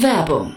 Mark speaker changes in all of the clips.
Speaker 1: Werbung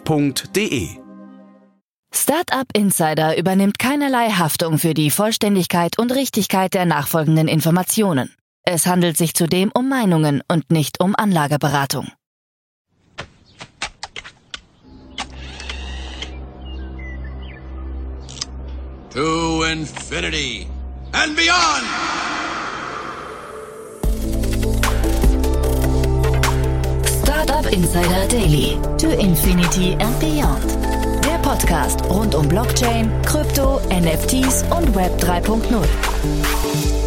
Speaker 2: www.startup.de.
Speaker 3: Startup Insider übernimmt keinerlei Haftung für die Vollständigkeit und Richtigkeit der nachfolgenden Informationen. Es handelt sich zudem um Meinungen und nicht um Anlageberatung.
Speaker 4: To infinity and beyond!
Speaker 3: Startup Insider Daily. To Infinity and Beyond. Der Podcast rund um Blockchain, Krypto, NFTs und Web 3.0.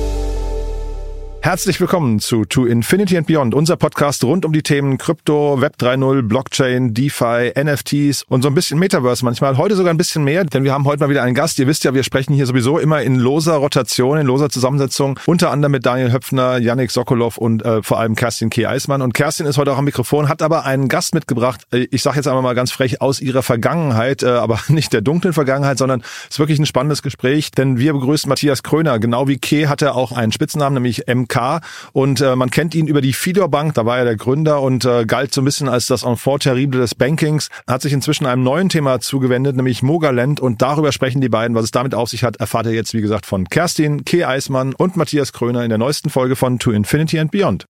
Speaker 5: Herzlich willkommen zu To Infinity and Beyond, unser Podcast rund um die Themen Krypto, Web 3.0, Blockchain, DeFi, NFTs und so ein bisschen Metaverse manchmal. Heute sogar ein bisschen mehr, denn wir haben heute mal wieder einen Gast. Ihr wisst ja, wir sprechen hier sowieso immer in loser Rotation, in loser Zusammensetzung, unter anderem mit Daniel Höpfner, Yannick Sokolov und äh, vor allem Kerstin K. Eismann. Und Kerstin ist heute auch am Mikrofon, hat aber einen Gast mitgebracht, äh, ich sage jetzt einmal mal ganz frech, aus ihrer Vergangenheit, äh, aber nicht der dunklen Vergangenheit, sondern es ist wirklich ein spannendes Gespräch, denn wir begrüßen Matthias Kröner. Genau wie K. hat er auch einen Spitznamen, nämlich MK und äh, man kennt ihn über die Fidor Bank, da war er der Gründer und äh, galt so ein bisschen als das Enfant terrible des Bankings, hat sich inzwischen einem neuen Thema zugewendet, nämlich Mogaland und darüber sprechen die beiden. Was es damit auf sich hat, erfahrt ihr jetzt wie gesagt von Kerstin, K. Eismann und Matthias Kröner in der neuesten Folge von To Infinity and Beyond.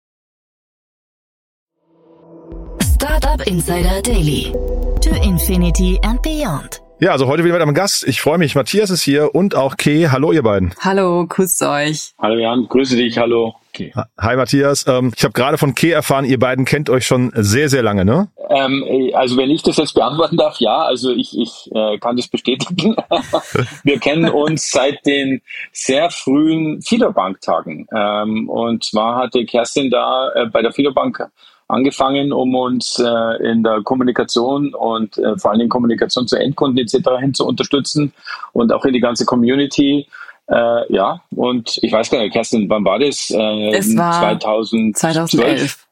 Speaker 3: Startup Insider Daily. To Infinity and Beyond.
Speaker 5: Ja, also heute wieder mit einem Gast. Ich freue mich. Matthias ist hier und auch Kay. Hallo, ihr beiden.
Speaker 6: Hallo, grüßt euch.
Speaker 7: Hallo Jan, grüße dich. Hallo.
Speaker 5: Okay. Hi Matthias. Ähm, ich habe gerade von Kay erfahren, ihr beiden kennt euch schon sehr, sehr lange, ne?
Speaker 7: Ähm, also wenn ich das jetzt beantworten darf, ja, also ich, ich äh, kann das bestätigen. Wir kennen uns seit den sehr frühen Fiederbank-Tagen. Ähm, und zwar hatte Kerstin da äh, bei der Fiederbank angefangen, um uns äh, in der Kommunikation und äh, vor allen Dingen Kommunikation zu Endkunden etc. hin zu unterstützen und auch in die ganze Community. Äh, ja, und ich weiß gar nicht, Kerstin, wann war das?
Speaker 6: Äh, es war 2012. 2011.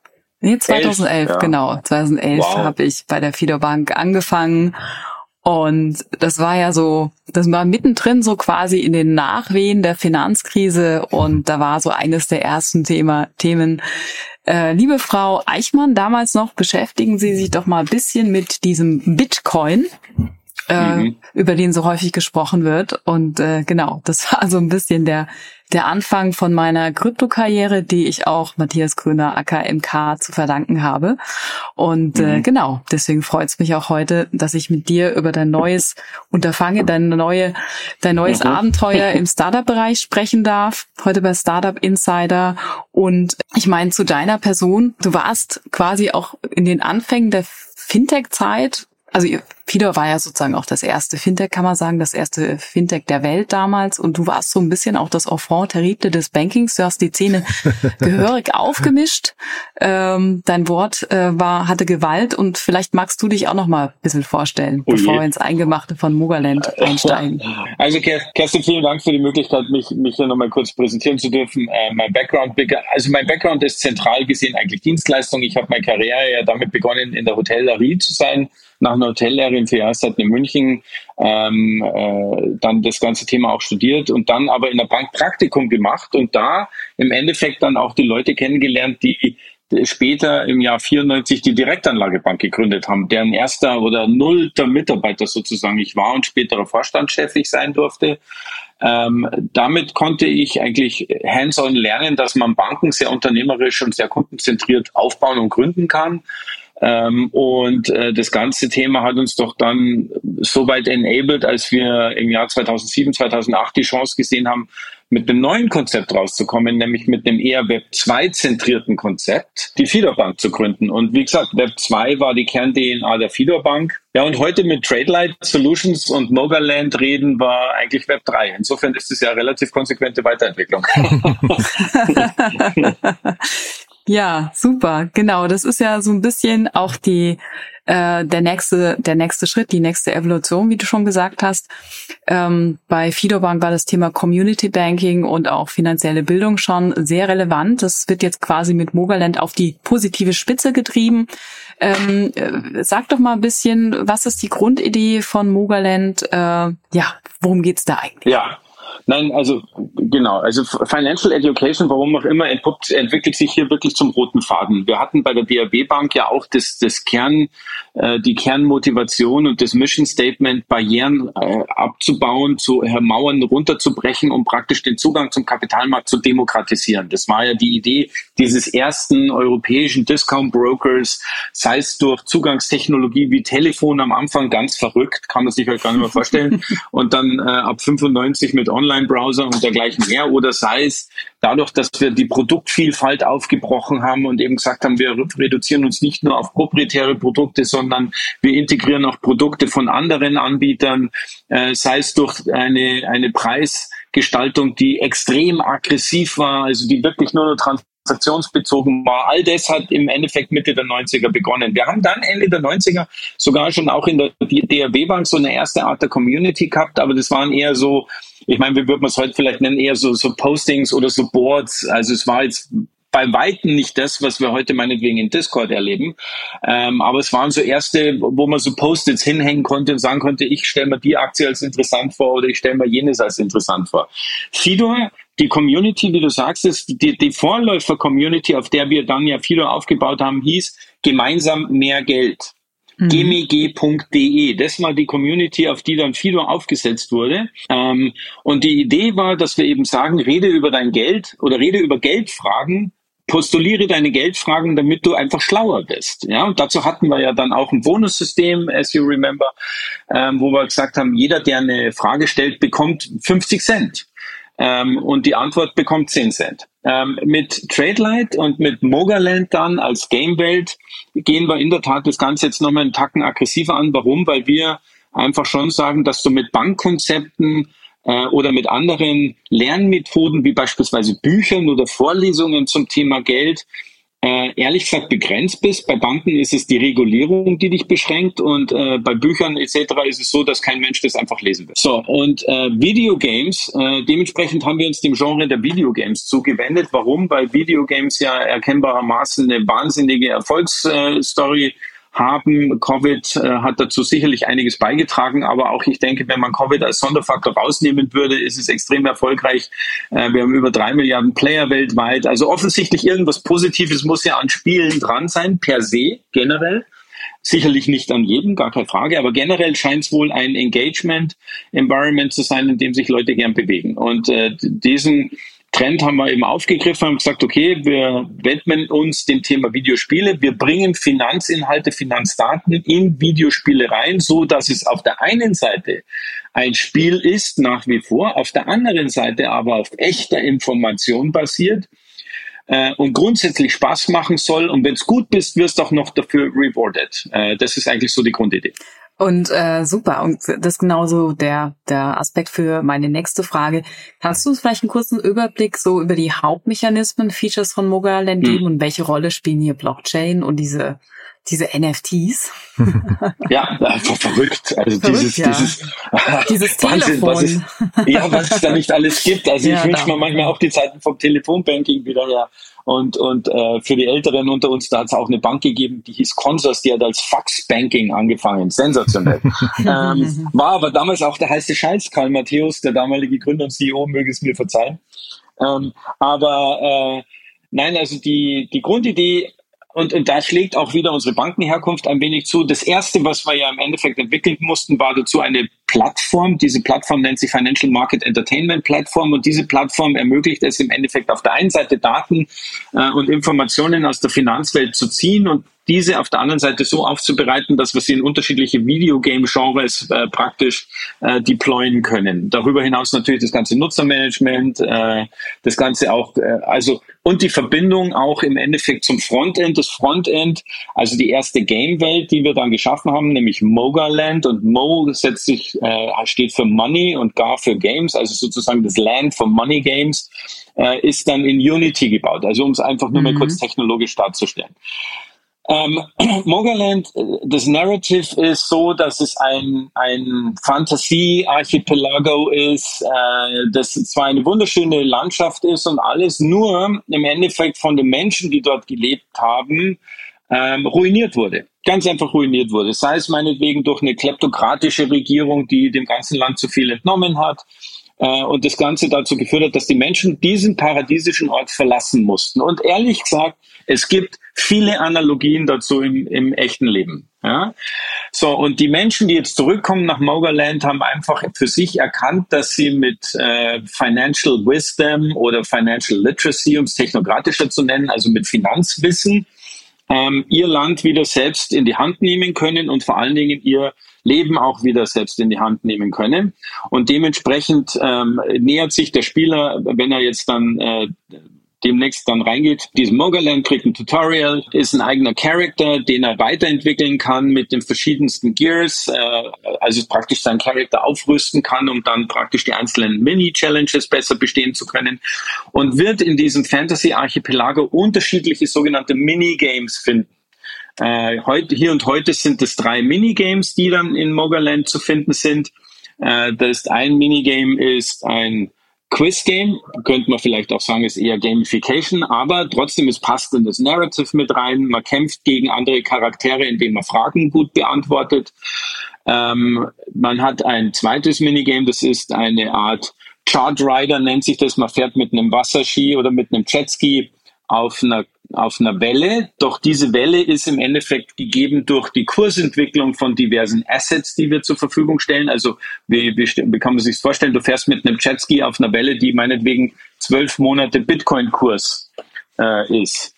Speaker 6: Nee, 2011, 11, ja. genau. 2011 wow. habe ich bei der Fido Bank angefangen. Und das war ja so, das war mittendrin so quasi in den Nachwehen der Finanzkrise und da war so eines der ersten Thema, Themen, äh, liebe Frau Eichmann, damals noch beschäftigen Sie sich doch mal ein bisschen mit diesem Bitcoin. Äh, mhm. über den so häufig gesprochen wird. Und äh, genau, das war so ein bisschen der der Anfang von meiner Kryptokarriere, die ich auch Matthias Grüner AKMK zu verdanken habe. Und äh, mhm. äh, genau, deswegen freut es mich auch heute, dass ich mit dir über dein neues Unterfangen, dein neue, dein neues mhm. Abenteuer im Startup-Bereich sprechen darf. Heute bei Startup Insider. Und ich meine, zu deiner Person, du warst quasi auch in den Anfängen der Fintech-Zeit also Fidor war ja sozusagen auch das erste Fintech, kann man sagen, das erste Fintech der Welt damals. Und du warst so ein bisschen auch das Enfant terrible des Bankings. Du hast die Zähne gehörig aufgemischt. Ähm, dein Wort äh, war, hatte Gewalt und vielleicht magst du dich auch noch mal ein bisschen vorstellen, oh bevor wir ins Eingemachte von Mogaland einsteigen.
Speaker 7: Also Kerstin, vielen Dank für die Möglichkeit, mich, mich hier nochmal kurz präsentieren zu dürfen. Äh, mein Background, also mein Background ist zentral gesehen eigentlich Dienstleistung. Ich habe meine Karriere ja damit begonnen, in der Hotellerie zu sein nach einer Hotellehre in Vierhastat in München ähm, äh, dann das ganze Thema auch studiert und dann aber in der Bank Praktikum gemacht und da im Endeffekt dann auch die Leute kennengelernt, die später im Jahr 94 die Direktanlagebank gegründet haben, deren erster oder nullter Mitarbeiter sozusagen ich war und späterer Vorstandschef ich sein durfte. Ähm, damit konnte ich eigentlich hands-on lernen, dass man Banken sehr unternehmerisch und sehr kundenzentriert aufbauen und gründen kann. Ähm, und äh, das ganze Thema hat uns doch dann so weit enabled, als wir im Jahr 2007, 2008 die Chance gesehen haben, mit einem neuen Konzept rauszukommen, nämlich mit einem eher Web 2 zentrierten Konzept, die Fido Bank zu gründen. Und wie gesagt, Web 2 war die Kern-DNA der Fido Bank. Ja, und heute mit TradeLight Solutions und Mogaland reden war eigentlich Web 3. Insofern ist es ja relativ konsequente Weiterentwicklung.
Speaker 6: Ja, super, genau. Das ist ja so ein bisschen auch die äh, der nächste der nächste Schritt, die nächste Evolution, wie du schon gesagt hast. Ähm, bei Fido Bank war das Thema Community Banking und auch finanzielle Bildung schon sehr relevant. Das wird jetzt quasi mit Mogaland auf die positive Spitze getrieben. Ähm, äh, sag doch mal ein bisschen, was ist die Grundidee von Mogaland? Äh, ja, worum geht's da eigentlich?
Speaker 7: Ja, Nein, also genau. Also Financial Education, warum auch immer, entpuppt, entwickelt sich hier wirklich zum roten Faden. Wir hatten bei der DAB Bank ja auch das, das Kern, äh, die Kernmotivation und das Mission Statement, Barrieren äh, abzubauen, zu äh, Mauern runterzubrechen, um praktisch den Zugang zum Kapitalmarkt zu demokratisieren. Das war ja die Idee dieses ersten europäischen Discount Brokers, sei es durch Zugangstechnologie wie Telefon am Anfang ganz verrückt, kann man sich halt gar nicht mehr vorstellen. und dann äh, ab 95 mit Online-Browser und dergleichen mehr oder sei es dadurch, dass wir die Produktvielfalt aufgebrochen haben und eben gesagt haben, wir reduzieren uns nicht nur auf proprietäre Produkte, sondern wir integrieren auch Produkte von anderen Anbietern, äh, sei es durch eine, eine Preisgestaltung, die extrem aggressiv war, also die wirklich nur noch transaktionsbezogen war. All das hat im Endeffekt Mitte der 90er begonnen. Wir haben dann Ende der 90er sogar schon auch in der DRW Bank so eine erste Art der Community gehabt, aber das waren eher so, ich meine, wie würde man es heute vielleicht nennen, eher so, so Postings oder so Boards. Also es war jetzt bei Weitem nicht das, was wir heute meinetwegen in Discord erleben. Ähm, aber es waren so erste, wo man so Post-its hinhängen konnte und sagen konnte, ich stelle mir die Aktie als interessant vor oder ich stelle mir jenes als interessant vor. Fidor die Community, wie du sagst, ist die, die Vorläufer-Community, auf der wir dann ja Fidor aufgebaut haben, hieß gemeinsam mehr Geld. Mhm. gmg.de. Das war die Community, auf die dann Fido aufgesetzt wurde. Ähm, und die Idee war, dass wir eben sagen, rede über dein Geld oder rede über Geldfragen, postuliere deine Geldfragen, damit du einfach schlauer bist. Ja, und dazu hatten wir ja dann auch ein Bonussystem, as you remember, ähm, wo wir gesagt haben, jeder, der eine Frage stellt, bekommt 50 Cent ähm, und die Antwort bekommt 10 Cent. Ähm, mit Tradelight und mit Mogaland dann als Gamewelt gehen wir in der Tat das Ganze jetzt nochmal einen Tacken aggressiver an. Warum? Weil wir einfach schon sagen, dass du mit Bankkonzepten äh, oder mit anderen Lernmethoden wie beispielsweise Büchern oder Vorlesungen zum Thema Geld äh, ehrlich gesagt begrenzt bist. Bei Banken ist es die Regulierung, die dich beschränkt und äh, bei Büchern etc. ist es so, dass kein Mensch das einfach lesen will. So, und äh, Videogames, äh, dementsprechend haben wir uns dem Genre der Videogames zugewendet. Warum? Weil Videogames ja erkennbarermaßen eine wahnsinnige Erfolgsstory äh, haben. Covid äh, hat dazu sicherlich einiges beigetragen, aber auch ich denke, wenn man Covid als Sonderfaktor rausnehmen würde, ist es extrem erfolgreich. Äh, wir haben über drei Milliarden Player weltweit. Also offensichtlich irgendwas Positives muss ja an Spielen dran sein, per se, generell. Sicherlich nicht an jedem, gar keine Frage, aber generell scheint es wohl ein Engagement-Environment zu sein, in dem sich Leute gern bewegen. Und äh, diesen Trend haben wir eben aufgegriffen, haben gesagt, okay, wir widmen uns dem Thema Videospiele. Wir bringen Finanzinhalte, Finanzdaten in Videospiele rein, so dass es auf der einen Seite ein Spiel ist, nach wie vor, auf der anderen Seite aber auf echter Information basiert äh, und grundsätzlich Spaß machen soll. Und wenn es gut bist, wirst du auch noch dafür rewarded. Äh, das ist eigentlich so die Grundidee.
Speaker 6: Und äh, super. Und das ist genauso der, der Aspekt für meine nächste Frage. Kannst du uns vielleicht einen kurzen Überblick so über die Hauptmechanismen, Features von Mogaland geben hm. und welche Rolle spielen hier Blockchain und diese diese NFTs.
Speaker 7: ja, einfach verrückt. Also verrückt, dieses, ja. dieses,
Speaker 6: dieses Wahnsinn, Telefon. Was
Speaker 7: es, ja, was es da nicht alles gibt. Also ja, ich wünsche mir manchmal auch die Zeiten vom Telefonbanking wieder her. Und, und äh, für die Älteren unter uns, da hat es auch eine Bank gegeben, die hieß Consors, die hat als Fax-Banking angefangen. Sensationell. ähm, war aber damals auch der heiße Scheiß, Karl Matthäus, der damalige Gründer und CEO, möge es mir verzeihen. Ähm, aber äh, nein, also die, die Grundidee und, und da schlägt auch wieder unsere Bankenherkunft ein wenig zu. Das erste, was wir ja im Endeffekt entwickeln mussten, war dazu eine Plattform. Diese Plattform nennt sich Financial Market Entertainment Plattform und diese Plattform ermöglicht es im Endeffekt auf der einen Seite Daten äh, und Informationen aus der Finanzwelt zu ziehen und diese auf der anderen Seite so aufzubereiten, dass wir sie in unterschiedliche Videogame-Genres äh, praktisch äh, deployen können. Darüber hinaus natürlich das ganze Nutzermanagement, äh, das ganze auch, äh, also und die Verbindung auch im Endeffekt zum Frontend. Das Frontend, also die erste Game-Welt, die wir dann geschaffen haben, nämlich Mogaland und Mo setzt sich, äh, steht für Money und Gar für Games, also sozusagen das Land for Money Games, äh, ist dann in Unity gebaut. Also um es einfach nur mhm. mal kurz technologisch darzustellen. Ähm, Mogaland, äh, das Narrative ist so, dass es ein, ein Fantasie-Archipelago ist, äh, das zwar eine wunderschöne Landschaft ist und alles, nur im Endeffekt von den Menschen, die dort gelebt haben, ähm, ruiniert wurde. Ganz einfach ruiniert wurde. Sei es meinetwegen durch eine kleptokratische Regierung, die dem ganzen Land zu viel entnommen hat, äh, und das Ganze dazu geführt hat, dass die Menschen diesen paradiesischen Ort verlassen mussten. Und ehrlich gesagt, es gibt viele Analogien dazu im, im echten Leben. Ja? So, und die Menschen, die jetzt zurückkommen nach Mogaland, haben einfach für sich erkannt, dass sie mit äh, Financial Wisdom oder Financial Literacy, um es technokratischer zu nennen, also mit Finanzwissen, ähm, ihr Land wieder selbst in die Hand nehmen können und vor allen Dingen ihr Leben auch wieder selbst in die Hand nehmen können. Und dementsprechend ähm, nähert sich der Spieler, wenn er jetzt dann äh, demnächst dann reingeht. Diesem Mogaland kriegt ein Tutorial, ist ein eigener Charakter, den er weiterentwickeln kann mit den verschiedensten Gears, äh, also praktisch seinen Charakter aufrüsten kann, um dann praktisch die einzelnen Mini-Challenges besser bestehen zu können und wird in diesem Fantasy-Archipelago unterschiedliche sogenannte Minigames finden. Äh, heute, hier und heute sind es drei Minigames, die dann in Mogaland zu finden sind. Äh, das ein Minigame ist ein Quiz-Game, könnte man vielleicht auch sagen, ist eher Gamification, aber trotzdem, es passt in das Narrative mit rein. Man kämpft gegen andere Charaktere, indem man Fragen gut beantwortet. Ähm, man hat ein zweites Minigame, das ist eine Art Chart Rider, nennt sich das. Man fährt mit einem Wasserski oder mit einem Jetski auf einer auf einer Welle, doch diese Welle ist im Endeffekt gegeben durch die Kursentwicklung von diversen Assets, die wir zur Verfügung stellen. Also wie, wie, wie kann man sich vorstellen, du fährst mit einem Jetski auf einer Welle, die meinetwegen zwölf Monate Bitcoin-Kurs äh, ist.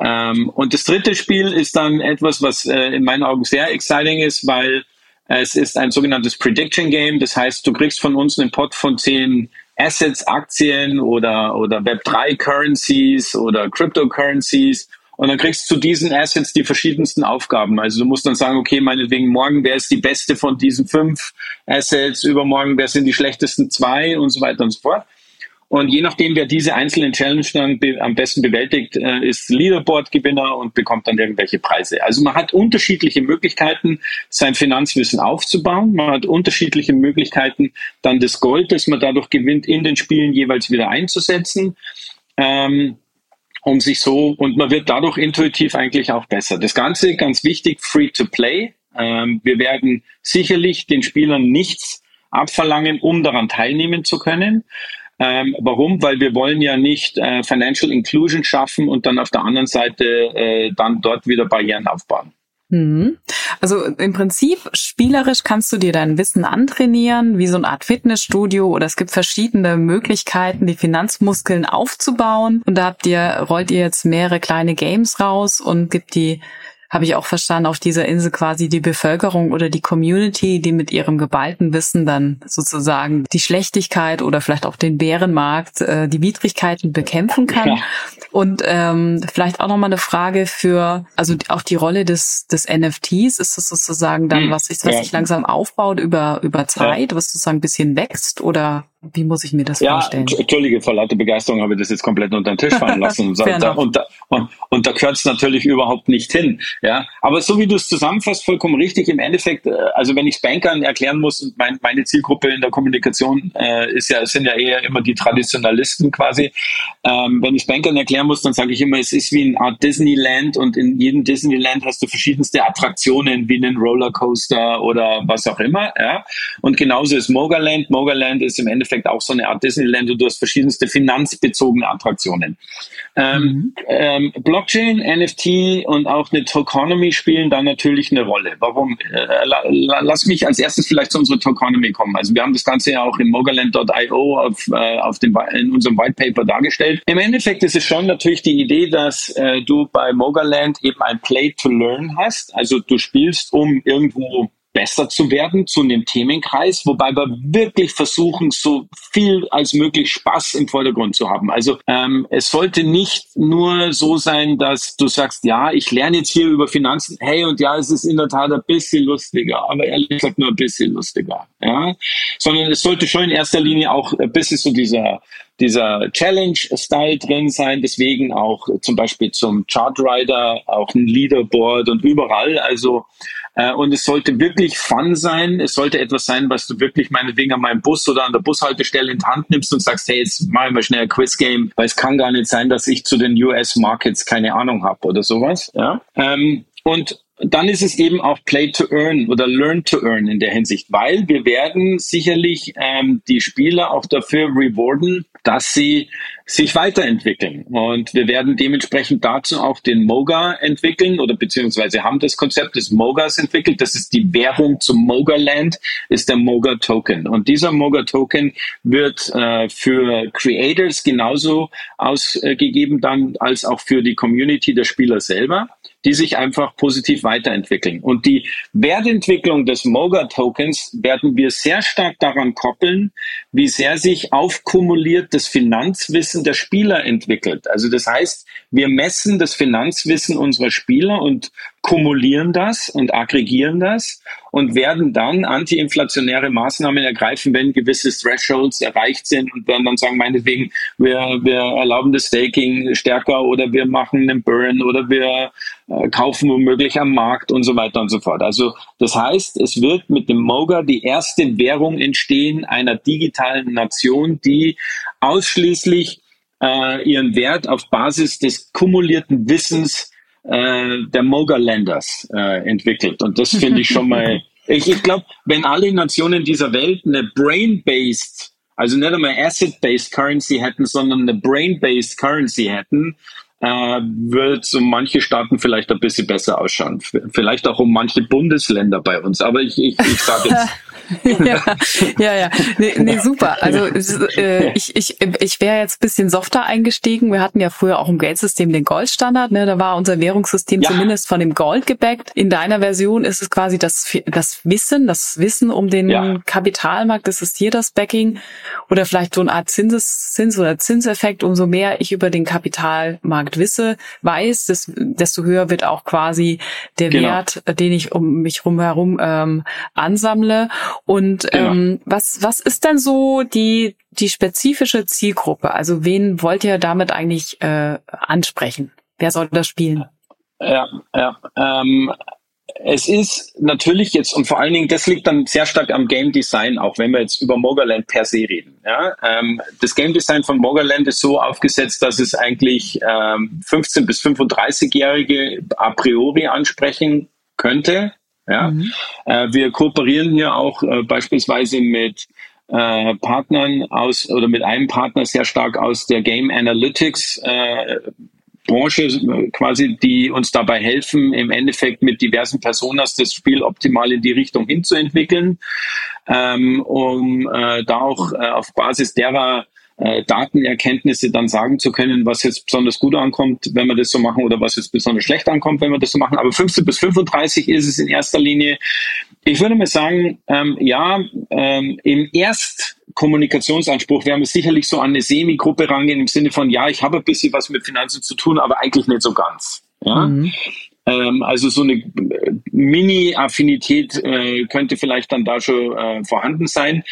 Speaker 7: Ähm, und das dritte Spiel ist dann etwas, was äh, in meinen Augen sehr exciting ist, weil es ist ein sogenanntes Prediction Game. Das heißt, du kriegst von uns einen Pot von zehn Assets, Aktien oder, oder Web3 Currencies oder Cryptocurrencies. Und dann kriegst du zu diesen Assets die verschiedensten Aufgaben. Also du musst dann sagen, okay, meinetwegen morgen, wer ist die beste von diesen fünf Assets, übermorgen, wer sind die schlechtesten zwei und so weiter und so fort. Und je nachdem, wer diese einzelnen Challenge dann am besten bewältigt, äh, ist Leaderboard-Gewinner und bekommt dann irgendwelche Preise. Also man hat unterschiedliche Möglichkeiten, sein Finanzwissen aufzubauen. Man hat unterschiedliche Möglichkeiten, dann das Gold, das man dadurch gewinnt, in den Spielen jeweils wieder einzusetzen. Ähm, um sich so, und man wird dadurch intuitiv eigentlich auch besser. Das Ganze, ganz wichtig, free to play. Ähm, wir werden sicherlich den Spielern nichts abverlangen, um daran teilnehmen zu können. Ähm, warum? Weil wir wollen ja nicht äh, Financial Inclusion schaffen und dann auf der anderen Seite äh, dann dort wieder Barrieren aufbauen.
Speaker 6: Mhm. Also im Prinzip spielerisch kannst du dir dein Wissen antrainieren, wie so eine Art Fitnessstudio oder es gibt verschiedene Möglichkeiten, die Finanzmuskeln aufzubauen. Und da habt ihr, rollt ihr jetzt mehrere kleine Games raus und gibt die habe ich auch verstanden, auf dieser Insel quasi die Bevölkerung oder die Community, die mit ihrem geballten Wissen dann sozusagen die Schlechtigkeit oder vielleicht auch den Bärenmarkt, äh, die Widrigkeiten bekämpfen kann. Ja. Und ähm, vielleicht auch nochmal eine Frage für, also auch die Rolle des, des NFTs, ist das sozusagen dann, hm. was sich, was sich langsam aufbaut über, über Zeit, was sozusagen ein bisschen wächst oder wie muss ich mir das ja, vorstellen?
Speaker 7: Entschuldige, vor lauter Begeisterung habe ich das jetzt komplett unter den Tisch fallen lassen. und, da, und, da, und, und da gehört es natürlich überhaupt nicht hin. Ja, aber so wie du es zusammenfasst, vollkommen richtig. Im Endeffekt, äh, also wenn ich es Bankern erklären muss, und mein, meine Zielgruppe in der Kommunikation äh, ist ja, sind ja eher immer die Traditionalisten quasi. Ähm, wenn ich es Bankern erklären muss, dann sage ich immer, es ist wie eine Art Disneyland und in jedem Disneyland hast du verschiedenste Attraktionen wie einen Rollercoaster oder was auch immer. Ja, und genauso ist Mogaland. Mogaland ist im Endeffekt Endeffekt auch so eine Art Disneyland und du hast verschiedenste finanzbezogene Attraktionen. Ähm, mhm. ähm, Blockchain, NFT und auch eine Tokenomy spielen da natürlich eine Rolle. Warum? Äh, la, la, lass mich als erstes vielleicht zu unserer Tokenomy kommen. Also wir haben das Ganze ja auch im Mogaland.io auf, äh, auf dem, in unserem White Paper dargestellt. Im Endeffekt ist es schon natürlich die Idee, dass äh, du bei Mogaland eben ein Play to Learn hast. Also du spielst, um irgendwo besser zu werden zu einem Themenkreis, wobei wir wirklich versuchen, so viel als möglich Spaß im Vordergrund zu haben. Also ähm, es sollte nicht nur so sein, dass du sagst, ja, ich lerne jetzt hier über Finanzen, hey, und ja, es ist in der Tat ein bisschen lustiger, aber ehrlich gesagt nur ein bisschen lustiger. Ja? Sondern es sollte schon in erster Linie auch ein bisschen so dieser dieser Challenge-Style drin sein, deswegen auch zum Beispiel zum Chartrider, auch ein Leaderboard und überall. Also und es sollte wirklich Fun sein. Es sollte etwas sein, was du wirklich meinetwegen an meinem Bus oder an der Bushaltestelle in die Hand nimmst und sagst, hey, jetzt machen wir schnell ein Quiz-Game, weil es kann gar nicht sein, dass ich zu den US-Markets keine Ahnung habe oder sowas. Ja? Ähm, und dann ist es eben auch Play to Earn oder Learn to Earn in der Hinsicht, weil wir werden sicherlich ähm, die Spieler auch dafür rewarden, dass sie sich weiterentwickeln. Und wir werden dementsprechend dazu auch den Moga entwickeln oder beziehungsweise haben das Konzept des Mogas entwickelt. Das ist die Währung zum Moga Land, ist der Moga Token. Und dieser Moga Token wird äh, für Creators genauso ausgegeben dann als auch für die Community der Spieler selber die sich einfach positiv weiterentwickeln. Und die Wertentwicklung des Moga-Tokens werden wir sehr stark daran koppeln, wie sehr sich aufkumuliertes Finanzwissen der Spieler entwickelt. Also das heißt, wir messen das Finanzwissen unserer Spieler und kumulieren das und aggregieren das und werden dann antiinflationäre Maßnahmen ergreifen, wenn gewisse Thresholds erreicht sind und werden dann sagen, meinetwegen, wir, wir erlauben das Staking stärker oder wir machen einen Burn oder wir äh, kaufen womöglich am Markt und so weiter und so fort. Also das heißt, es wird mit dem Moga die erste Währung entstehen einer digitalen Nation, die ausschließlich äh, ihren Wert auf Basis des kumulierten Wissens äh, der Moga-Länders äh, entwickelt. Und das finde ich schon mal, ich, ich glaube, wenn alle Nationen dieser Welt eine Brain-based, also nicht einmal Asset-based Currency hätten, sondern eine Brain-based Currency hätten, äh, wird so manche Staaten vielleicht ein bisschen besser ausschauen. Vielleicht auch um manche Bundesländer bei uns. Aber ich, ich, ich sage jetzt.
Speaker 6: ja, ja, ja. Nee, nee, super. Also äh, ich, ich, ich wäre jetzt bisschen softer eingestiegen. Wir hatten ja früher auch im Geldsystem den Goldstandard. Ne? Da war unser Währungssystem ja. zumindest von dem Gold gebackt. In deiner Version ist es quasi das, das Wissen, das Wissen um den ja. Kapitalmarkt. Das ist hier das Backing. Oder vielleicht so eine Art Zinses, Zins- oder Zinseffekt. Umso mehr ich über den Kapitalmarkt wisse, weiß, des, desto höher wird auch quasi der genau. Wert, den ich um mich herum ähm, ansammle. Und genau. ähm, was, was ist denn so die, die spezifische Zielgruppe? Also wen wollt ihr damit eigentlich äh, ansprechen? Wer soll das spielen?
Speaker 7: Ja, ja. Ähm, es ist natürlich jetzt, und vor allen Dingen, das liegt dann sehr stark am Game Design, auch wenn wir jetzt über Mogaland per se reden. Ja? Ähm, das Game Design von Mogaland ist so aufgesetzt, dass es eigentlich ähm, 15- bis 35-Jährige a priori ansprechen könnte. Ja? Mhm. Äh, wir kooperieren hier auch äh, beispielsweise mit äh, Partnern aus oder mit einem Partner sehr stark aus der Game Analytics äh, Branche äh, quasi, die uns dabei helfen, im Endeffekt mit diversen Personas das Spiel optimal in die Richtung hinzuentwickeln, ähm, um äh, da auch äh, auf Basis derer äh, Datenerkenntnisse dann sagen zu können, was jetzt besonders gut ankommt, wenn wir das so machen oder was jetzt besonders schlecht ankommt, wenn wir das so machen. Aber 15 bis 35 ist es in erster Linie. Ich würde mal sagen, ähm, ja, ähm, im Erstkommunikationsanspruch werden wir sicherlich so an eine Semi-Gruppe rangehen im Sinne von, ja, ich habe ein bisschen was mit Finanzen zu tun, aber eigentlich nicht so ganz. Ja. Mhm ähm, also so eine äh, Mini-Affinität äh, könnte vielleicht dann da schon äh, vorhanden sein.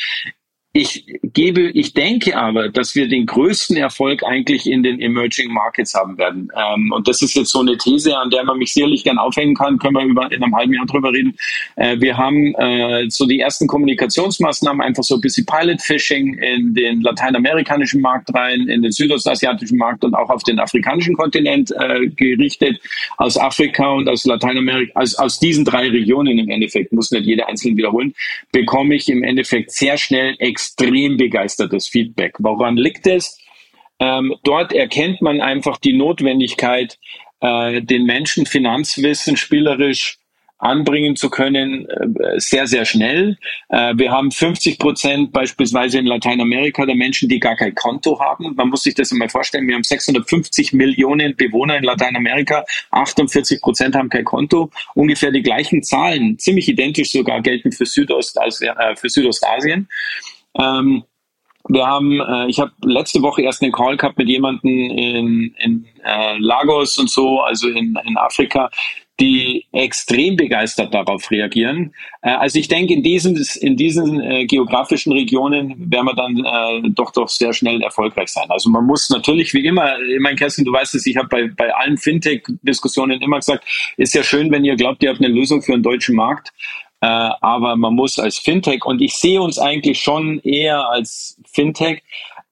Speaker 7: Ich gebe, ich denke aber, dass wir den größten Erfolg eigentlich in den Emerging Markets haben werden. Ähm, und das ist jetzt so eine These, an der man mich sicherlich gern aufhängen kann, können wir über, in einem halben Jahr drüber reden. Äh, wir haben äh, so die ersten Kommunikationsmaßnahmen, einfach so ein bisschen Pilot Fishing in den lateinamerikanischen Markt rein, in den südostasiatischen Markt und auch auf den afrikanischen Kontinent äh, gerichtet. Aus Afrika und aus Lateinamerika, aus, aus diesen drei Regionen im Endeffekt, muss nicht jeder einzeln wiederholen, bekomme ich im Endeffekt sehr schnell ex extrem begeistertes Feedback. Woran liegt es? Ähm, dort erkennt man einfach die Notwendigkeit, äh, den Menschen Finanzwissen spielerisch anbringen zu können, äh, sehr, sehr schnell. Äh, wir haben 50 Prozent beispielsweise in Lateinamerika der Menschen, die gar kein Konto haben. Man muss sich das mal vorstellen. Wir haben 650 Millionen Bewohner in Lateinamerika. 48 Prozent haben kein Konto. Ungefähr die gleichen Zahlen, ziemlich identisch sogar, gelten für, Südost, äh, für Südostasien. Ähm, wir haben, äh, ich habe letzte Woche erst einen Call gehabt mit jemandem in, in äh, Lagos und so, also in, in Afrika, die extrem begeistert darauf reagieren. Äh, also ich denke, in diesen, in diesen äh, geografischen Regionen werden wir dann äh, doch doch sehr schnell erfolgreich sein. Also man muss natürlich wie immer, ich meine, Kerstin, du weißt es, ich habe bei, bei allen Fintech-Diskussionen immer gesagt, ist ja schön, wenn ihr glaubt, ihr habt eine Lösung für den deutschen Markt. Äh, aber man muss als Fintech, und ich sehe uns eigentlich schon eher als Fintech,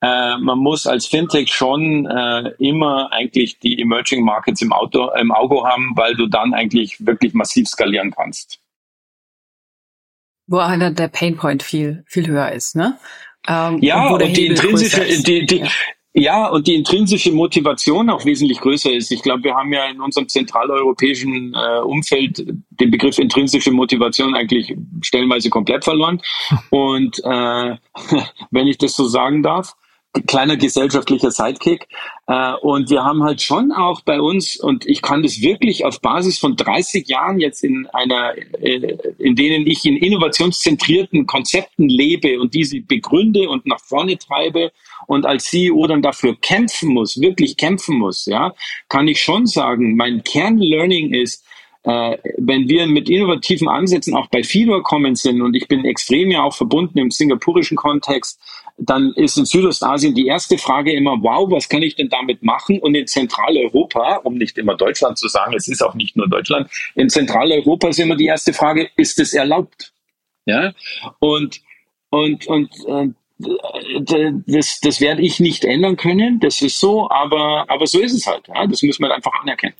Speaker 7: äh, man muss als Fintech schon äh, immer eigentlich die Emerging Markets im, Auto, im Auge haben, weil du dann eigentlich wirklich massiv skalieren kannst.
Speaker 6: Wo einer der Painpoint viel, viel höher ist, ne?
Speaker 7: Ähm, ja, und, und die intrinsische, die, die, ja. Ja, und die intrinsische Motivation auch wesentlich größer ist. Ich glaube, wir haben ja in unserem zentraleuropäischen äh, Umfeld den Begriff intrinsische Motivation eigentlich stellenweise komplett verloren. Und äh, wenn ich das so sagen darf, kleiner gesellschaftlicher Sidekick. Äh, und wir haben halt schon auch bei uns, und ich kann das wirklich auf Basis von 30 Jahren jetzt in einer, äh, in denen ich in innovationszentrierten Konzepten lebe und diese begründe und nach vorne treibe und als CEO dann dafür kämpfen muss, wirklich kämpfen muss, ja, kann ich schon sagen, mein Kernlearning ist, äh, wenn wir mit innovativen Ansätzen auch bei FIDO kommen sind, und ich bin extrem ja auch verbunden im singapurischen Kontext, dann ist in Südostasien die erste Frage immer, wow, was kann ich denn damit machen? Und in Zentraleuropa, um nicht immer Deutschland zu sagen, es ist auch nicht nur Deutschland, in Zentraleuropa ist immer die erste Frage, ist es erlaubt? Ja, und, und, und, und das, das werde ich nicht ändern können, das ist so, aber, aber so ist es halt. Ja? Das muss man einfach anerkennen.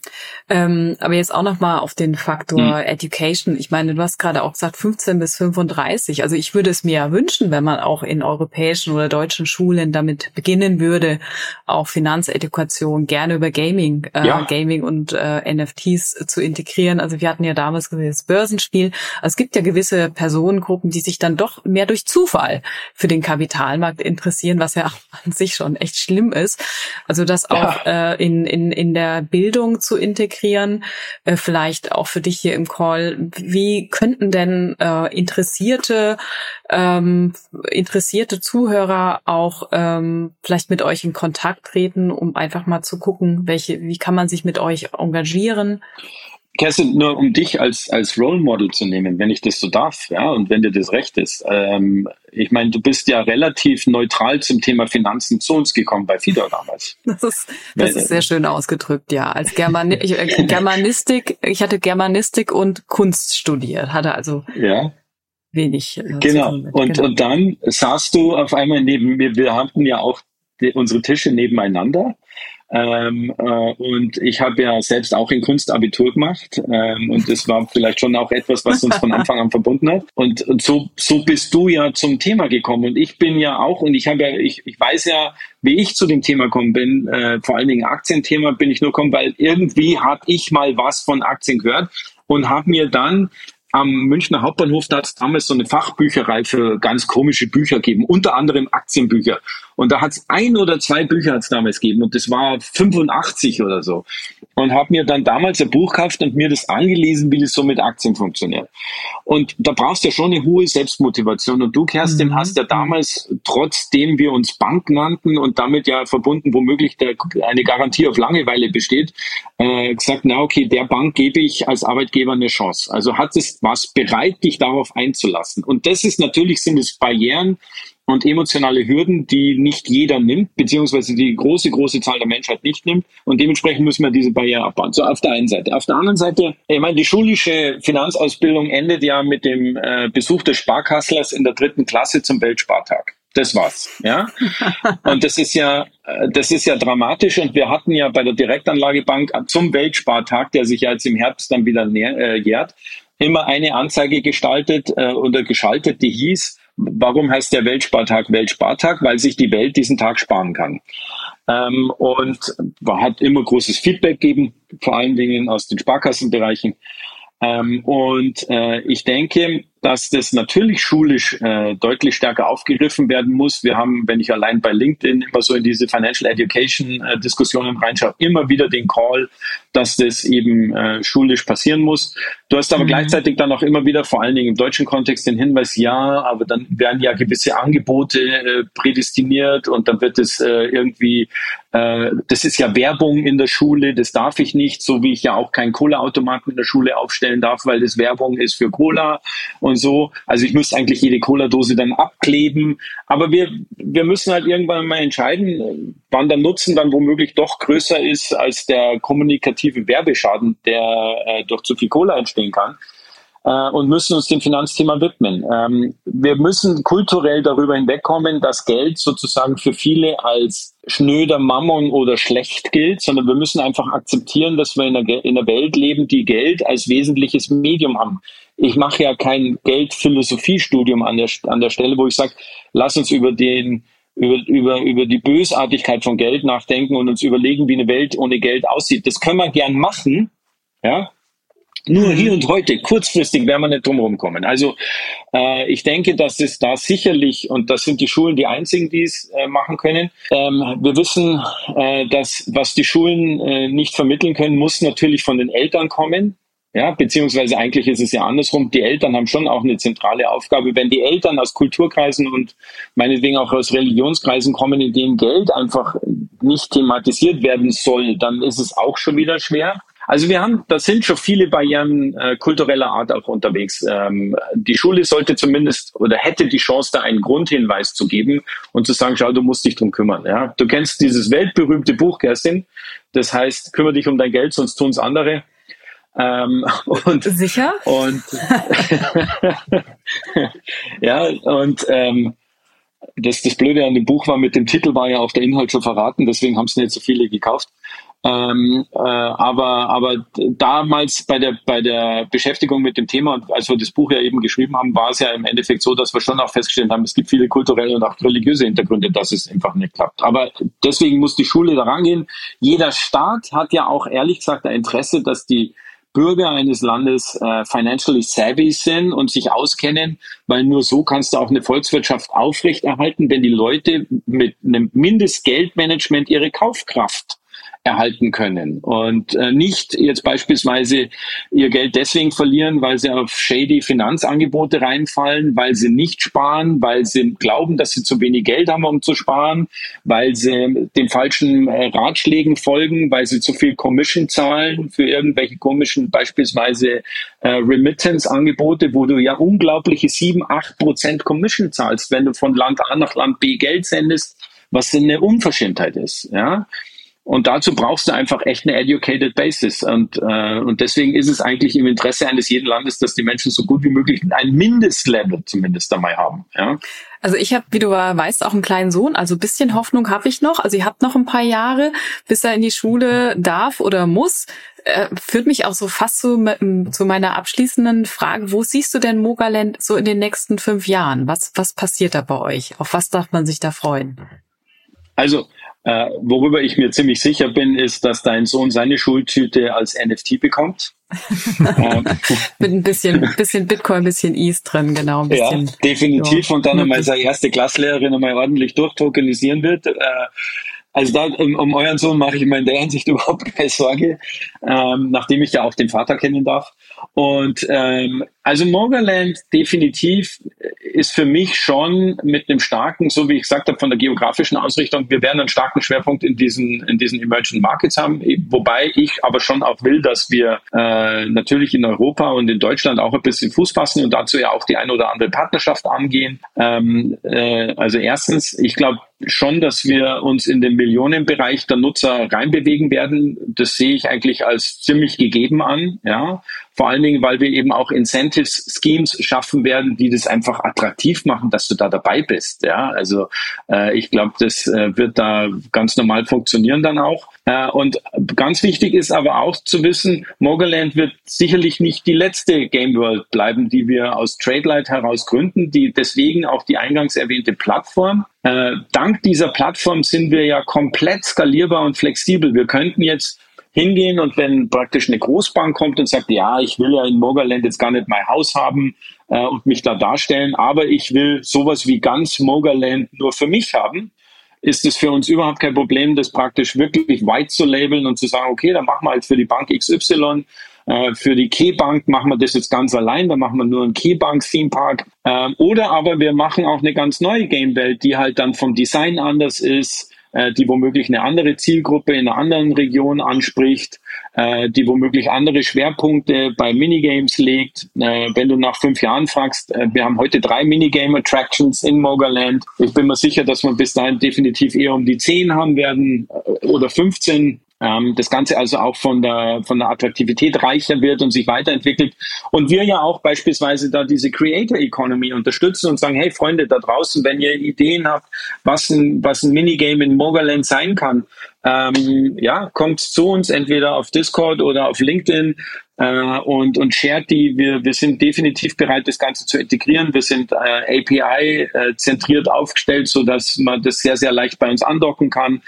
Speaker 6: Ähm, aber jetzt auch nochmal auf den Faktor hm. Education. Ich meine, du hast gerade auch gesagt 15 bis 35. Also ich würde es mir ja wünschen, wenn man auch in europäischen oder deutschen Schulen damit beginnen würde, auch Finanzedukation gerne über Gaming, äh, ja. Gaming und äh, NFTs zu integrieren. Also wir hatten ja damals das Börsenspiel. Also es gibt ja gewisse Personengruppen, die sich dann doch mehr durch Zufall für den Kapital Kapitalmarkt interessieren, was ja an sich schon echt schlimm ist. Also das auch ja. äh, in, in, in der Bildung zu integrieren, äh, vielleicht auch für dich hier im Call. Wie könnten denn äh, interessierte ähm, interessierte Zuhörer auch ähm, vielleicht mit euch in Kontakt treten, um einfach mal zu gucken, welche, wie kann man sich mit euch engagieren?
Speaker 7: Kerstin, nur um dich als, als Role Model zu nehmen, wenn ich das so darf, ja, und wenn dir das recht ist. Ähm, ich meine, du bist ja relativ neutral zum Thema Finanzen zu uns gekommen bei FIDO damals.
Speaker 6: Das ist, das ist sehr schön ausgedrückt, ja. Als Germani ich, äh, Germanistik, ich hatte Germanistik und Kunst studiert, hatte also
Speaker 7: ja.
Speaker 6: wenig.
Speaker 7: Äh, genau. Und, genau. und dann saßt du auf einmal neben mir, wir hatten ja auch die, unsere Tische nebeneinander. Ähm, äh, und ich habe ja selbst auch in Kunst Abitur gemacht ähm, und das war vielleicht schon auch etwas, was uns von Anfang an verbunden hat. Und, und so, so bist du ja zum Thema gekommen und ich bin ja auch und ich habe ja, ich, ich weiß ja, wie ich zu dem Thema gekommen bin, äh, vor allen Dingen Aktienthema bin ich nur gekommen, weil irgendwie habe ich mal was von Aktien gehört und habe mir dann am Münchner Hauptbahnhof, da hat es damals so eine Fachbücherei für ganz komische Bücher gegeben, unter anderem Aktienbücher. Und da hat es ein oder zwei Bücher hat's damals gegeben und das war 85 oder so. Und habe mir dann damals ein Buch gekauft und mir das angelesen, wie das so mit Aktien funktioniert. Und da brauchst du ja schon eine hohe Selbstmotivation. Und du, Kerstin, mhm. hast ja damals, trotzdem wir uns Bank nannten und damit ja verbunden womöglich der, eine Garantie auf Langeweile besteht, äh, gesagt, na okay, der Bank gebe ich als Arbeitgeber eine Chance. Also hat es was bereit, dich darauf einzulassen. Und das ist natürlich, sind es Barrieren, und emotionale Hürden, die nicht jeder nimmt, beziehungsweise die große, große Zahl der Menschheit nicht nimmt. Und dementsprechend müssen wir diese Barriere abbauen. So auf der einen Seite. Auf der anderen Seite, ich meine, die schulische Finanzausbildung endet ja mit dem äh, Besuch des Sparkasslers in der dritten Klasse zum Weltspartag. Das war's, ja. Und das ist ja, äh, das ist ja dramatisch. Und wir hatten ja bei der Direktanlagebank zum Weltspartag, der sich ja jetzt im Herbst dann wieder näher, äh, jährt, immer eine Anzeige gestaltet äh, oder geschaltet, die hieß, Warum heißt der Weltspartag Weltspartag? Weil sich die Welt diesen Tag sparen kann. Ähm, und hat immer großes Feedback gegeben, vor allen Dingen aus den Sparkassenbereichen. Ähm, und äh, ich denke, dass das natürlich schulisch äh, deutlich stärker aufgegriffen werden muss. Wir haben, wenn ich allein bei LinkedIn immer so in diese Financial Education äh, Diskussionen reinschaue, immer wieder den Call, dass das eben äh, schulisch passieren muss. Du hast aber mhm. gleichzeitig dann auch immer wieder, vor allen Dingen im deutschen Kontext, den Hinweis, ja, aber dann werden ja gewisse Angebote äh, prädestiniert und dann wird es äh, irgendwie, äh, das ist ja Werbung in der Schule, das darf ich nicht, so wie ich ja auch keinen Cola-Automaten in der Schule aufstellen darf, weil das Werbung ist für Cola und und so. Also ich müsste eigentlich jede Cola-Dose dann abkleben. Aber wir, wir müssen halt irgendwann mal entscheiden, wann der Nutzen dann womöglich doch größer ist als der kommunikative Werbeschaden, der äh, durch zu viel Cola entstehen kann äh, und müssen uns dem Finanzthema widmen. Ähm, wir müssen kulturell darüber hinwegkommen, dass Geld sozusagen für viele als schnöder Mammon oder schlecht gilt, sondern wir müssen einfach akzeptieren, dass wir in einer, in einer Welt leben, die Geld als wesentliches Medium haben. Ich mache ja kein Geldphilosophiestudium an der, an der Stelle, wo ich sage, lass uns über den über, über, über die Bösartigkeit von Geld nachdenken und uns überlegen, wie eine Welt ohne Geld aussieht. Das können wir gern machen, ja, nur hier und heute, kurzfristig, werden wir nicht drum kommen. Also äh, ich denke, dass es da sicherlich, und das sind die Schulen die einzigen, die es äh, machen können. Ähm, wir wissen, äh, dass was die Schulen äh, nicht vermitteln können, muss natürlich von den Eltern kommen. Ja, beziehungsweise eigentlich ist es ja andersrum. Die Eltern haben schon auch eine zentrale Aufgabe. Wenn die Eltern aus Kulturkreisen und meinetwegen auch aus Religionskreisen kommen, in denen Geld einfach nicht thematisiert werden soll, dann ist es auch schon wieder schwer. Also wir haben, da sind schon viele Barrieren äh, kultureller Art auch unterwegs. Ähm, die Schule sollte zumindest oder hätte die Chance, da einen Grundhinweis zu geben und zu sagen, schau, du musst dich drum kümmern. Ja? Du kennst dieses weltberühmte Buch, Kerstin. Das heißt, kümmere dich um dein Geld, sonst tun's andere.
Speaker 6: Ähm, und, Sicher?
Speaker 7: Und ja, und ähm, das, das Blöde an dem Buch war, mit dem Titel war ja auch der Inhalt schon verraten, deswegen haben es nicht so viele gekauft. Ähm, äh, aber, aber damals bei der, bei der Beschäftigung mit dem Thema und als wir das Buch ja eben geschrieben haben, war es ja im Endeffekt so, dass wir schon auch festgestellt haben, es gibt viele kulturelle und auch religiöse Hintergründe, dass es einfach nicht klappt. Aber deswegen muss die Schule da rangehen. Jeder Staat hat ja auch ehrlich gesagt ein Interesse, dass die Bürger eines Landes äh, financially savvy sind und sich auskennen, weil nur so kannst du auch eine Volkswirtschaft aufrechterhalten, wenn die Leute mit einem Mindestgeldmanagement ihre Kaufkraft erhalten können und äh, nicht jetzt beispielsweise ihr Geld deswegen verlieren, weil sie auf shady Finanzangebote reinfallen, weil sie nicht sparen, weil sie glauben, dass sie zu wenig Geld haben, um zu sparen, weil sie den falschen äh, Ratschlägen folgen, weil sie zu viel Commission zahlen für irgendwelche komischen beispielsweise äh, Remittance-Angebote, wo du ja unglaubliche sieben, acht Prozent Commission zahlst, wenn du von Land A nach Land B Geld sendest, was eine Unverschämtheit ist, ja. Und dazu brauchst du einfach echt eine educated basis. Und, äh, und deswegen ist es eigentlich im Interesse eines jeden Landes, dass die Menschen so gut wie möglich ein Mindestlevel zumindest dabei haben. Ja?
Speaker 6: Also ich habe, wie du weißt, auch einen kleinen Sohn. Also bisschen Hoffnung habe ich noch. Also ihr habt noch ein paar Jahre, bis er in die Schule darf oder muss. Äh, führt mich auch so fast zu, zu meiner abschließenden Frage. Wo siehst du denn Mogaland so in den nächsten fünf Jahren? Was, was passiert da bei euch? Auf was darf man sich da freuen?
Speaker 7: Also äh, worüber ich mir ziemlich sicher bin, ist, dass dein Sohn seine Schultüte als NFT bekommt.
Speaker 6: Mit ein bisschen, bisschen Bitcoin, ein bisschen ETH drin, genau. Ein bisschen,
Speaker 7: ja, definitiv. Ja. Und dann einmal seine erste Klasslehrerin einmal ordentlich durchtokenisieren wird. Äh, also da, um, um euren Sohn mache ich mir in der Hinsicht überhaupt keine Sorge, ähm, nachdem ich ja auch den Vater kennen darf. Und ähm, also Mogaland definitiv ist für mich schon mit einem starken, so wie ich gesagt habe, von der geografischen Ausrichtung, wir werden einen starken Schwerpunkt in diesen, in diesen Emerging Markets haben, wobei ich aber schon auch will, dass wir äh, natürlich in Europa und in Deutschland auch ein bisschen Fuß fassen und dazu ja auch die eine oder andere Partnerschaft angehen. Ähm, äh, also erstens, ich glaube, schon, dass wir uns in den Millionenbereich der Nutzer reinbewegen werden. Das sehe ich eigentlich als ziemlich gegeben an. Ja, vor allen Dingen, weil wir eben auch Incentives Schemes schaffen werden, die das einfach attraktiv machen, dass du da dabei bist. Ja, also äh, ich glaube, das äh, wird da ganz normal funktionieren dann auch. Äh, und ganz wichtig ist aber auch zu wissen, Mogaland wird sicherlich nicht die letzte Game World bleiben, die wir aus Tradelight heraus gründen, die deswegen auch die eingangs erwähnte Plattform. Äh, dank dieser Plattform sind wir ja komplett skalierbar und flexibel. Wir könnten jetzt hingehen und wenn praktisch eine Großbank kommt und sagt, ja, ich will ja in Mogerland jetzt gar nicht mein Haus haben äh, und mich da darstellen, aber ich will sowas wie ganz Mogerland nur für mich haben, ist es für uns überhaupt kein Problem, das praktisch wirklich weit zu labeln und zu sagen, okay, dann machen wir halt für die Bank XY für die Keybank machen wir das jetzt ganz allein, da machen wir nur einen Keybank-Theme-Park. Ähm, oder aber wir machen auch eine ganz neue Game-Welt, die halt dann vom Design anders ist, äh, die womöglich eine andere Zielgruppe in einer anderen Region anspricht, äh, die womöglich andere Schwerpunkte bei Minigames legt. wenn du nach fünf Jahren fragst, wir haben heute drei Minigame-Attractions in Mogerland. Ich bin mir sicher, dass wir bis dahin definitiv eher um die zehn haben werden oder 15 ähm, das Ganze also auch von der, von der Attraktivität reicher wird und sich weiterentwickelt. Und wir ja auch beispielsweise da diese Creator Economy unterstützen und sagen, hey Freunde da draußen, wenn ihr Ideen habt, was ein, was ein Minigame in Mogerland sein kann, ähm, ja, kommt zu uns entweder auf Discord oder auf LinkedIn äh, und, und shared die. Wir, wir sind definitiv bereit, das Ganze zu integrieren. Wir sind äh, API-zentriert äh, aufgestellt, so dass man das sehr, sehr leicht bei uns andocken kann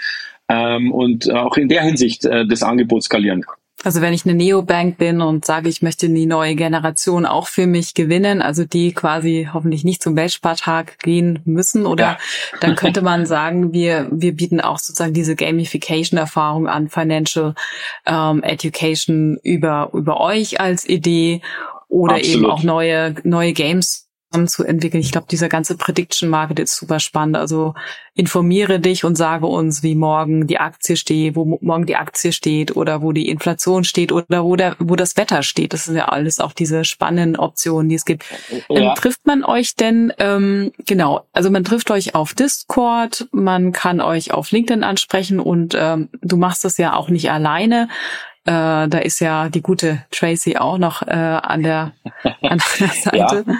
Speaker 7: ähm, und auch in der Hinsicht äh, das Angebot skalieren kann.
Speaker 6: Also wenn ich eine Neobank bin und sage, ich möchte die neue Generation auch für mich gewinnen, also die quasi hoffentlich nicht zum Weltspartag gehen müssen, oder ja. dann könnte man sagen, wir, wir bieten auch sozusagen diese Gamification-Erfahrung an, Financial ähm, Education über, über euch als Idee oder Absolut. eben auch neue, neue Games zu entwickeln. Ich glaube, dieser ganze Prediction Market ist super spannend. Also informiere dich und sage uns, wie morgen die Aktie steht, wo morgen die Aktie steht oder wo die Inflation steht oder wo der, wo das Wetter steht. Das sind ja alles auch diese spannenden Optionen, die es gibt. Ja. Ähm, trifft man euch denn, ähm, genau, also man trifft euch auf Discord, man kann euch auf LinkedIn ansprechen und ähm, du machst das ja auch nicht alleine. Äh, da ist ja die gute Tracy auch noch äh, an der, an der Seite.
Speaker 7: Ja.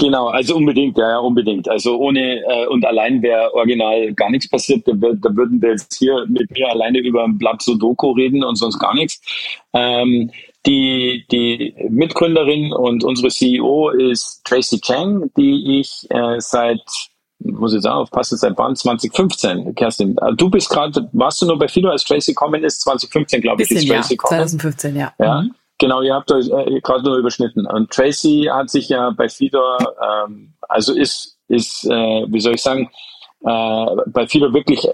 Speaker 7: Genau, also unbedingt, ja, ja, unbedingt. Also ohne äh, und allein wäre original gar nichts passiert. Da, da, würden wir jetzt hier mit mir alleine über ein Blatt Sudoku reden und sonst gar nichts. Ähm, die, die Mitgründerin und unsere CEO ist Tracy Chang, die ich äh, seit muss ich sagen, aufpassen, seit wann? 2015, Kerstin. Äh, du bist gerade, warst du nur bei Fido, als Tracy kommen ist? 2015, glaube ich, ist Tracy
Speaker 6: ja, 2015, ja.
Speaker 7: ja. Mhm. Genau, ihr habt euch äh, gerade nur überschnitten. Und Tracy hat sich ja bei Fidor, ähm, also ist, ist äh, wie soll ich sagen, äh, bei Fido wirklich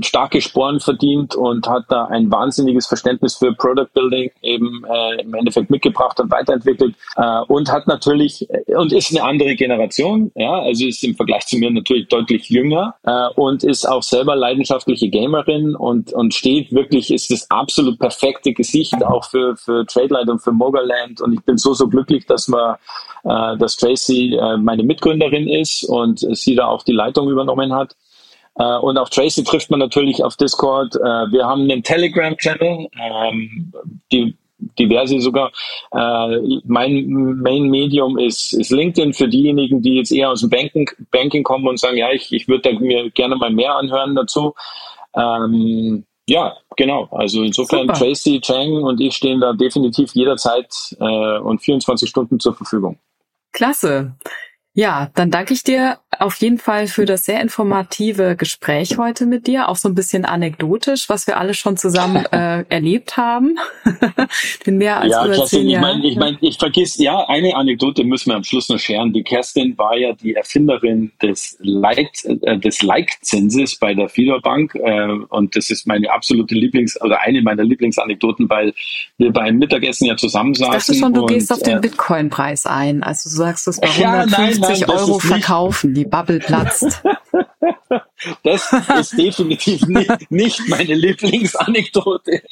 Speaker 7: starke Sporen verdient und hat da ein wahnsinniges Verständnis für Product Building eben äh, im Endeffekt mitgebracht und weiterentwickelt äh, und hat natürlich und ist eine andere Generation, ja, also ist im Vergleich zu mir natürlich deutlich jünger äh, und ist auch selber leidenschaftliche Gamerin und und steht wirklich ist das absolut perfekte Gesicht auch für für Tradelight und für Mogerland und ich bin so so glücklich, dass wir äh, dass Tracy äh, meine Mitgründerin ist und sie da auch die Leitung übernommen hat. Äh, und auch Tracy trifft man natürlich auf Discord. Äh, wir haben einen Telegram-Channel, ähm, die diverse sogar. Äh, mein Main-Medium ist, ist LinkedIn für diejenigen, die jetzt eher aus dem Banking, Banking kommen und sagen, ja, ich, ich würde mir gerne mal mehr anhören dazu. Ähm, ja, genau. Also insofern Super. Tracy, Chang und ich stehen da definitiv jederzeit äh, und 24 Stunden zur Verfügung.
Speaker 6: Klasse. Ja, dann danke ich dir auf jeden Fall für das sehr informative Gespräch heute mit dir, auch so ein bisschen anekdotisch, was wir alle schon zusammen äh, erlebt haben.
Speaker 7: In mehr als ja, über Kerstin, zehn. Ich meine, ich, mein, ich vergiss, ja, eine Anekdote müssen wir am Schluss noch scheren. Die Kerstin war ja die Erfinderin des Like, äh, des Like-Zinses bei der Fidor Bank äh, und das ist meine absolute Lieblings- oder eine meiner Lieblingsanekdoten, weil wir beim Mittagessen ja zusammen saßen. Ich
Speaker 6: dachte schon, du und, gehst auf den äh, Bitcoin-Preis ein. Also du sagst es bei 150 ja, nein, nein, Euro verkaufen, die Bubble platzt.
Speaker 7: das ist definitiv nicht, nicht meine Lieblingsanekdote.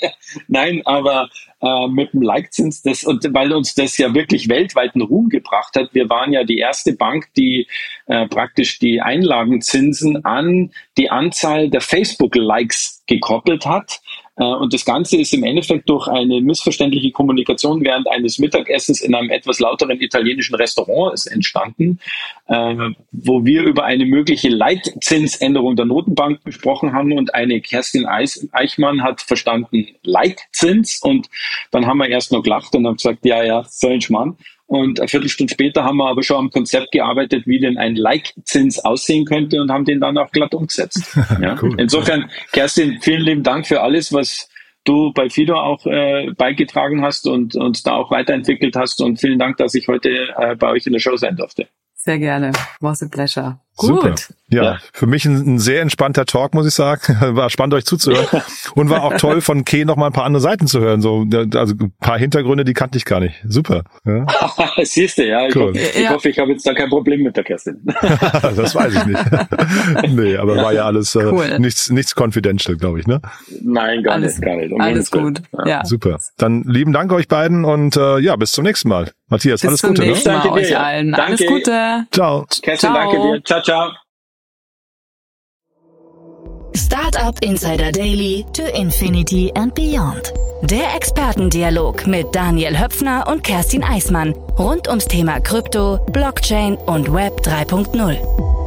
Speaker 7: Nein, aber äh, mit dem Leitzins, das, und weil uns das ja wirklich weltweiten Ruhm gebracht hat. Wir waren ja die erste Bank, die äh, praktisch die Einlagenzinsen an die Anzahl der Facebook-Likes gekoppelt hat. Äh, und das Ganze ist im Endeffekt durch eine missverständliche Kommunikation während eines Mittagessens in einem etwas lauteren italienischen Restaurant ist entstanden, äh, wo wir über eine mögliche Leitzinsänderung der Notenbank gesprochen haben und eine Kerstin Eichmann hat verstanden Leitzins und dann haben wir erst noch gelacht und haben gesagt, ja, ja, so ein Schmarrn. Und eine Viertelstunde später haben wir aber schon am Konzept gearbeitet, wie denn ein Like-Zins aussehen könnte und haben den dann auch glatt umgesetzt. Ja? cool. Insofern, Kerstin, vielen lieben Dank für alles, was du bei Fido auch äh, beigetragen hast und uns da auch weiterentwickelt hast. Und vielen Dank, dass ich heute äh, bei euch in der Show sein durfte.
Speaker 6: Sehr gerne. Was a pleasure.
Speaker 5: Gut. Super. Ja, ja, für mich ein, ein, sehr entspannter Talk, muss ich sagen. War spannend, euch zuzuhören. Und war auch toll, von Kay noch mal ein paar andere Seiten zu hören. So, also ein paar Hintergründe, die kannte ich gar nicht. Super.
Speaker 7: Ja. Siehst du, ja. Ich, cool. hoffe, ich, ja. hoffe, ich habe jetzt da kein Problem mit der Kerstin.
Speaker 5: das weiß ich nicht. nee, aber ja. war ja alles äh, cool. nichts, nichts confidential, glaube ich, ne?
Speaker 7: Nein, gar alles, nicht, gar nicht.
Speaker 6: Um alles gut. Ja.
Speaker 5: Super. Dann lieben Dank euch beiden und äh, ja, bis zum nächsten Mal. Matthias,
Speaker 6: bis
Speaker 5: alles Gute.
Speaker 6: Bis zum nächsten Mal euch allen. Danke. Alles Gute.
Speaker 5: Ciao.
Speaker 7: Kerstin, ciao. danke dir. Ciao, ciao.
Speaker 3: Startup Insider Daily to Infinity and Beyond. Der Expertendialog mit Daniel Höpfner und Kerstin Eismann rund ums Thema Krypto, Blockchain und Web 3.0.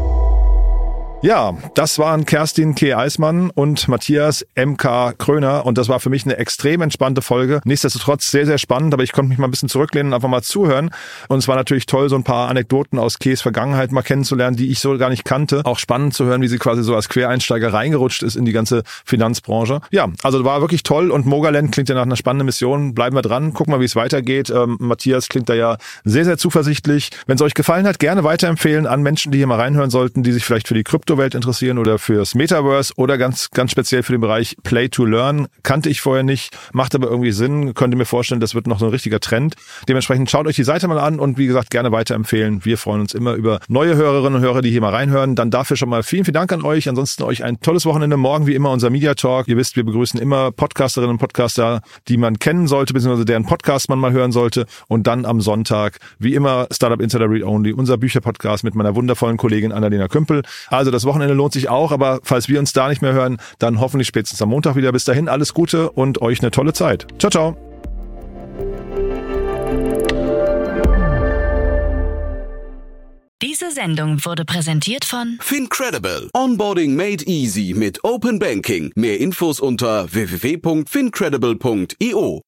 Speaker 5: Ja, das waren Kerstin K. Eismann und Matthias M.K. Kröner und das war für mich eine extrem entspannte Folge. Nichtsdestotrotz sehr, sehr spannend, aber ich konnte mich mal ein bisschen zurücklehnen und einfach mal zuhören. Und es war natürlich toll, so ein paar Anekdoten aus Ks Vergangenheit mal kennenzulernen, die ich so gar nicht kannte. Auch spannend zu hören, wie sie quasi so als Quereinsteiger reingerutscht ist in die ganze Finanzbranche. Ja, also war wirklich toll und Mogaland klingt ja nach einer spannenden Mission. Bleiben wir dran, gucken mal, wie es weitergeht. Ähm, Matthias klingt da ja sehr, sehr zuversichtlich. Wenn es euch gefallen hat, gerne weiterempfehlen an Menschen, die hier mal reinhören sollten, die sich vielleicht für die Krypto Kryptowelt interessieren oder fürs Metaverse oder ganz, ganz speziell für den Bereich Play to Learn. Kannte ich vorher nicht, macht aber irgendwie Sinn. Könnte mir vorstellen, das wird noch so ein richtiger Trend. Dementsprechend schaut euch die Seite mal an und wie gesagt, gerne weiterempfehlen. Wir freuen uns immer über neue Hörerinnen und Hörer, die hier mal reinhören. Dann dafür schon mal vielen, vielen Dank an euch. Ansonsten euch ein tolles Wochenende. Morgen wie immer unser Media Talk. Ihr wisst, wir begrüßen immer Podcasterinnen und Podcaster, die man kennen sollte, beziehungsweise deren Podcast man mal hören sollte. Und dann am Sonntag, wie immer, Startup Insider Read Only, unser Bücherpodcast mit meiner wundervollen Kollegin Annalena Kümpel. Also das Wochenende lohnt sich auch, aber falls wir uns da nicht mehr hören, dann hoffentlich spätestens am Montag wieder. Bis dahin alles Gute und euch eine tolle Zeit. Ciao, ciao.
Speaker 3: Diese Sendung wurde präsentiert von
Speaker 2: Fincredible. Onboarding made easy mit Open Banking. Mehr Infos unter www.fincredible.io.